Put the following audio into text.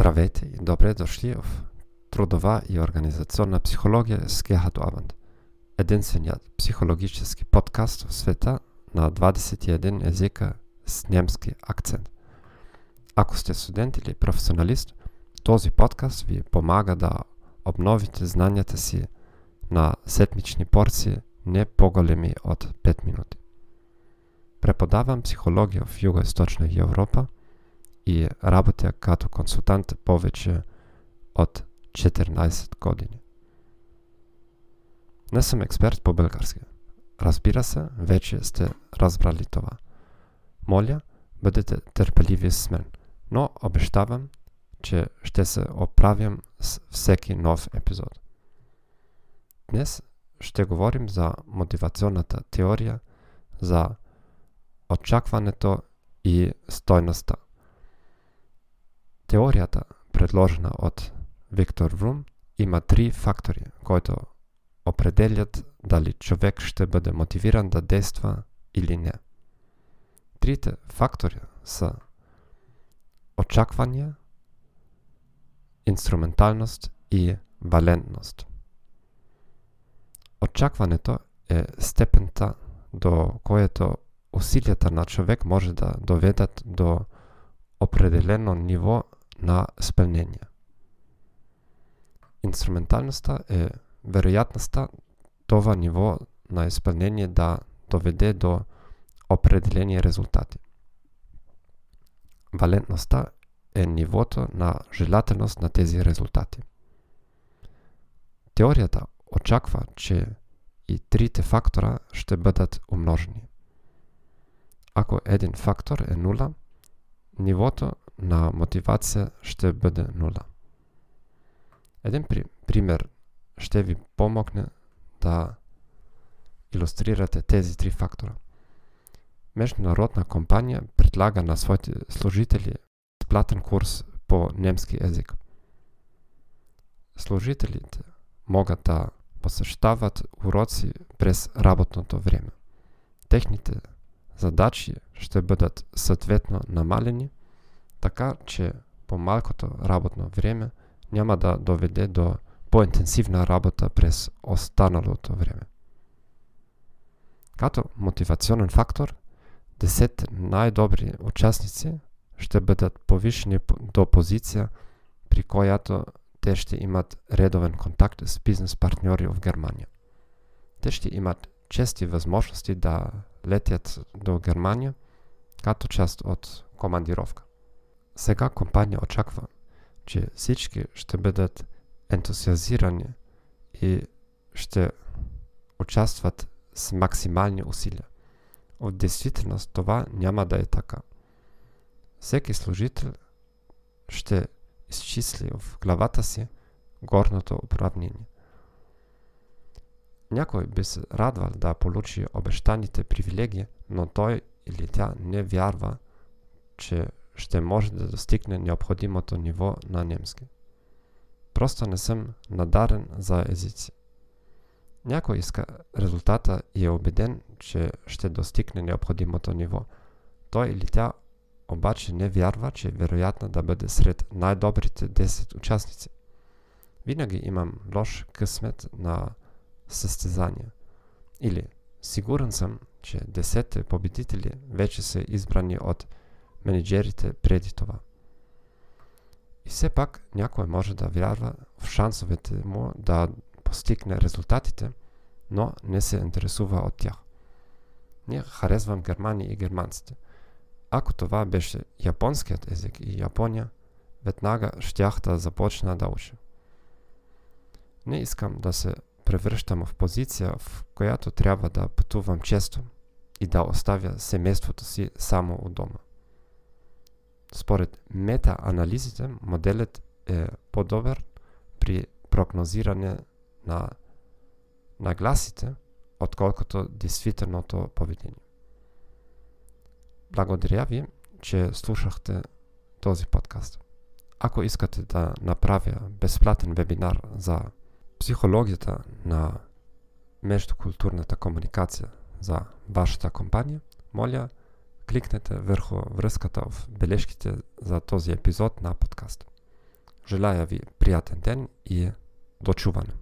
Здравейте и добре дошли в Трудова и организационна психологија с Гехат Абанд. Единствениот психологически подкаст в света на 21 езика с немски акцент. Ако сте студент или професионалист, този подкаст ви помага да обновите знањата си на седмични порции не поголеми од 5 минути. Преподавам психологија в Југоисточна Европа – и работеа като консултант повеќе од 14 години. Не сум експерт по белгарски. Разбира се, веќе сте разбрали това. Моля, бидете трпеливи с мен, но обещавам, че ще се оправям с всеки нов епизод. Днес ще говорим за мотивационната теорија, за очакването и стойността. – Теоријата, предложена од Виктор Врум, има три фактори кои определјат дали човек ще биде мотивиран да действа или не. Трите фактори се очаквания, инструменталност и валентност. Очакването е степента до којето усилията на човек може да доведат до определено ниво на исполнение. Инструменталноста е веројатноста това ниво на исполнение да доведе до определени резултати. Валентноста е нивото на желателност на тези резултати. Теоријата очаква, че и трите фактора ще бидат умножени. Ако еден фактор е нула, нивото на мотивација ще биде нула. Еден при, пример ще ви помогне да илустрирате тези три фактора. Меѓународна компанија предлага на своите служители платен курс по немски език. Служителите могат да посештават уроци през работното време. Техните задачи ще бидат соодветно намалени така че помалкото работно време няма да доведе до поинтенсивна работа през останалото време. Като мотивационен фактор, 10 најдобри учасници ще бидат повишени до позиција при којато те ще имат редовен контакт с бизнес партньори во Германија. Те ще имат чести възможности да летят до Германија като част од командировка. Сега компанија очаква, че всички ще бидат ентусиазирани и ще участват с максимални усилия. Од действителност това няма да е така. Секи служител ще изчисли в главата си горното управнение. Някой би се радвал да получи обещаните привилегии, но тој или тя не вярва, че ще може да достигне необходимото ниво на немски. Просто не сум надарен за езици. Някој иска резултата и е убеден, че ще достигне необходимото ниво. Тој или тя обаче не вярва, че е веројатно да биде сред најдобрите 10 участници. Винаги имам лош късмет на състезания. Или сигурен сум, че 10 победители веќе се избрани од менеджерите преди това. И сепак някой може да вярва в шансовете му да постигне резултатите, но не се интересува от тях. Ние харесвам Германия и германците. Ако това беше японският език и Япония, веднага щях да започна да уча. Не искам да се превръщам в позиция, в която трябва да пътувам често и да оставя семейството си само у дома. Според мета-анализите, моделот е подобар при прогнозирање на нагласите, отколкото действителното поведение. Благодаря ви, че слушахте този подкаст. Ако искате да направя безплатен вебинар за психологията на междукултурната комуникација за вашата компанија, моля кликнете врху врската в белешките за този епизод на подкаст. Желая ви пријатен ден и дочуване.